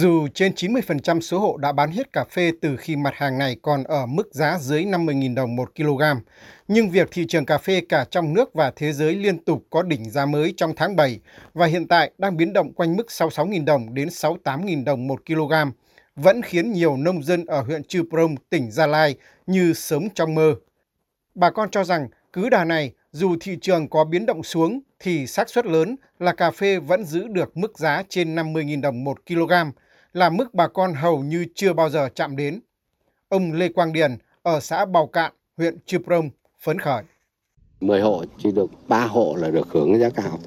Dù trên 90% số hộ đã bán hết cà phê từ khi mặt hàng này còn ở mức giá dưới 50.000 đồng một kg, nhưng việc thị trường cà phê cả trong nước và thế giới liên tục có đỉnh giá mới trong tháng 7 và hiện tại đang biến động quanh mức 66.000 đồng đến 68.000 đồng một kg vẫn khiến nhiều nông dân ở huyện Chư Prong, tỉnh Gia Lai như sớm trong mơ. Bà con cho rằng cứ đà này, dù thị trường có biến động xuống thì xác suất lớn là cà phê vẫn giữ được mức giá trên 50.000 đồng một kg, là mức bà con hầu như chưa bao giờ chạm đến. Ông Lê Quang Điền ở xã Bào Cạn, huyện Chư Prông phấn khởi. 10 hộ chỉ được 3 hộ là được hưởng giá cao.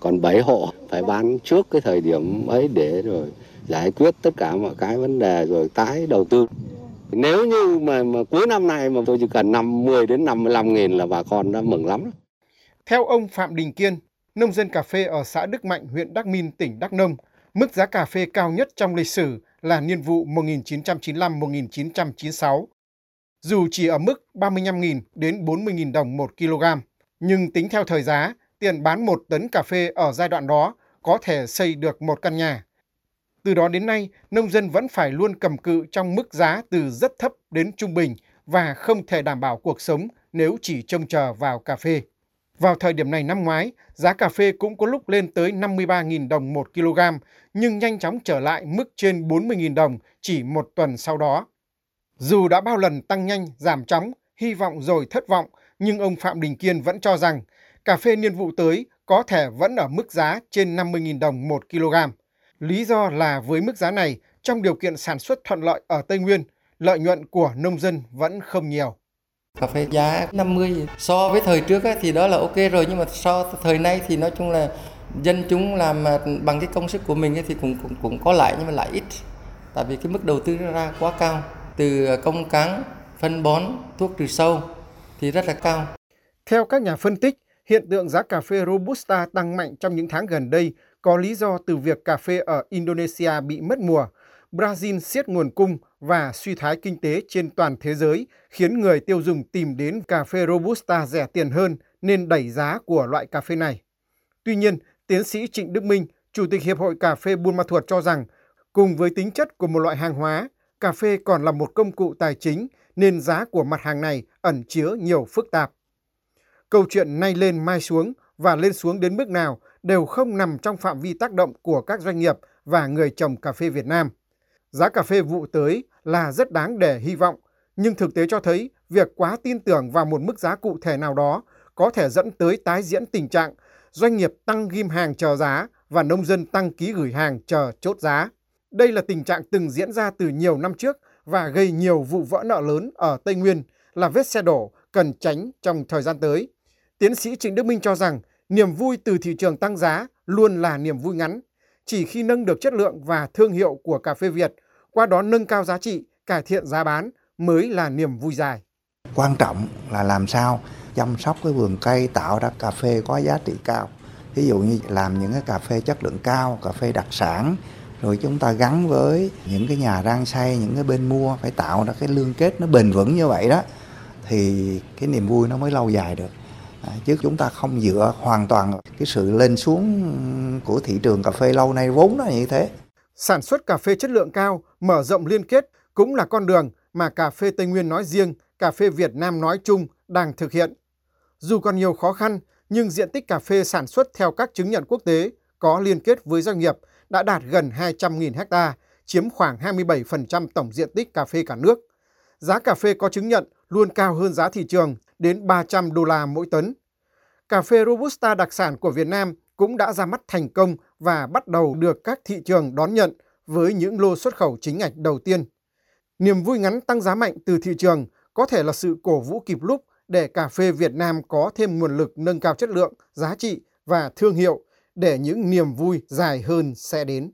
Còn 7 hộ phải bán trước cái thời điểm ấy để rồi giải quyết tất cả mọi cái vấn đề rồi tái đầu tư. Nếu như mà, mà cuối năm nay mà tôi chỉ cần 50 đến 55 nghìn là bà con đã mừng lắm. Theo ông Phạm Đình Kiên, nông dân cà phê ở xã Đức Mạnh, huyện Đắc Min, tỉnh Đắk Nông, mức giá cà phê cao nhất trong lịch sử là niên vụ 1995-1996. Dù chỉ ở mức 35.000 đến 40.000 đồng 1 kg, nhưng tính theo thời giá, tiền bán một tấn cà phê ở giai đoạn đó có thể xây được một căn nhà. Từ đó đến nay, nông dân vẫn phải luôn cầm cự trong mức giá từ rất thấp đến trung bình và không thể đảm bảo cuộc sống nếu chỉ trông chờ vào cà phê. Vào thời điểm này năm ngoái, giá cà phê cũng có lúc lên tới 53.000 đồng một kg, nhưng nhanh chóng trở lại mức trên 40.000 đồng chỉ một tuần sau đó. Dù đã bao lần tăng nhanh, giảm chóng, hy vọng rồi thất vọng, nhưng ông Phạm Đình Kiên vẫn cho rằng cà phê niên vụ tới có thể vẫn ở mức giá trên 50.000 đồng một kg. Lý do là với mức giá này, trong điều kiện sản xuất thuận lợi ở Tây Nguyên, lợi nhuận của nông dân vẫn không nhiều. Cà phê giá 50 so với thời trước thì đó là ok rồi nhưng mà so thời nay thì nói chung là dân chúng làm bằng cái công sức của mình thì cũng, cũng cũng có lại nhưng mà lại ít. Tại vì cái mức đầu tư ra quá cao từ công cán, phân bón, thuốc trừ sâu thì rất là cao. Theo các nhà phân tích, hiện tượng giá cà phê Robusta tăng mạnh trong những tháng gần đây có lý do từ việc cà phê ở Indonesia bị mất mùa, Brazil siết nguồn cung và suy thoái kinh tế trên toàn thế giới khiến người tiêu dùng tìm đến cà phê Robusta rẻ tiền hơn nên đẩy giá của loại cà phê này. Tuy nhiên, tiến sĩ Trịnh Đức Minh, Chủ tịch Hiệp hội Cà phê Buôn Ma Thuột cho rằng, cùng với tính chất của một loại hàng hóa, cà phê còn là một công cụ tài chính nên giá của mặt hàng này ẩn chứa nhiều phức tạp. Câu chuyện nay lên mai xuống và lên xuống đến mức nào đều không nằm trong phạm vi tác động của các doanh nghiệp và người trồng cà phê Việt Nam. Giá cà phê vụ tới là rất đáng để hy vọng, nhưng thực tế cho thấy việc quá tin tưởng vào một mức giá cụ thể nào đó có thể dẫn tới tái diễn tình trạng doanh nghiệp tăng ghim hàng chờ giá và nông dân tăng ký gửi hàng chờ chốt giá. Đây là tình trạng từng diễn ra từ nhiều năm trước và gây nhiều vụ vỡ nợ lớn ở Tây Nguyên là vết xe đổ cần tránh trong thời gian tới. Tiến sĩ Trịnh Đức Minh cho rằng niềm vui từ thị trường tăng giá luôn là niềm vui ngắn. Chỉ khi nâng được chất lượng và thương hiệu của cà phê Việt, qua đó nâng cao giá trị, cải thiện giá bán mới là niềm vui dài. Quan trọng là làm sao chăm sóc cái vườn cây tạo ra cà phê có giá trị cao. Ví dụ như làm những cái cà phê chất lượng cao, cà phê đặc sản, rồi chúng ta gắn với những cái nhà rang xay, những cái bên mua phải tạo ra cái liên kết nó bền vững như vậy đó thì cái niềm vui nó mới lâu dài được. À, chứ chúng ta không dựa hoàn toàn cái sự lên xuống của thị trường cà phê lâu nay vốn nó như thế. Sản xuất cà phê chất lượng cao, mở rộng liên kết cũng là con đường mà cà phê Tây Nguyên nói riêng, cà phê Việt Nam nói chung đang thực hiện. Dù còn nhiều khó khăn, nhưng diện tích cà phê sản xuất theo các chứng nhận quốc tế có liên kết với doanh nghiệp đã đạt gần 200.000 ha, chiếm khoảng 27% tổng diện tích cà phê cả nước. Giá cà phê có chứng nhận luôn cao hơn giá thị trường đến 300 đô la mỗi tấn. Cà phê Robusta đặc sản của Việt Nam cũng đã ra mắt thành công và bắt đầu được các thị trường đón nhận với những lô xuất khẩu chính ngạch đầu tiên. Niềm vui ngắn tăng giá mạnh từ thị trường có thể là sự cổ vũ kịp lúc để cà phê Việt Nam có thêm nguồn lực nâng cao chất lượng, giá trị và thương hiệu để những niềm vui dài hơn sẽ đến.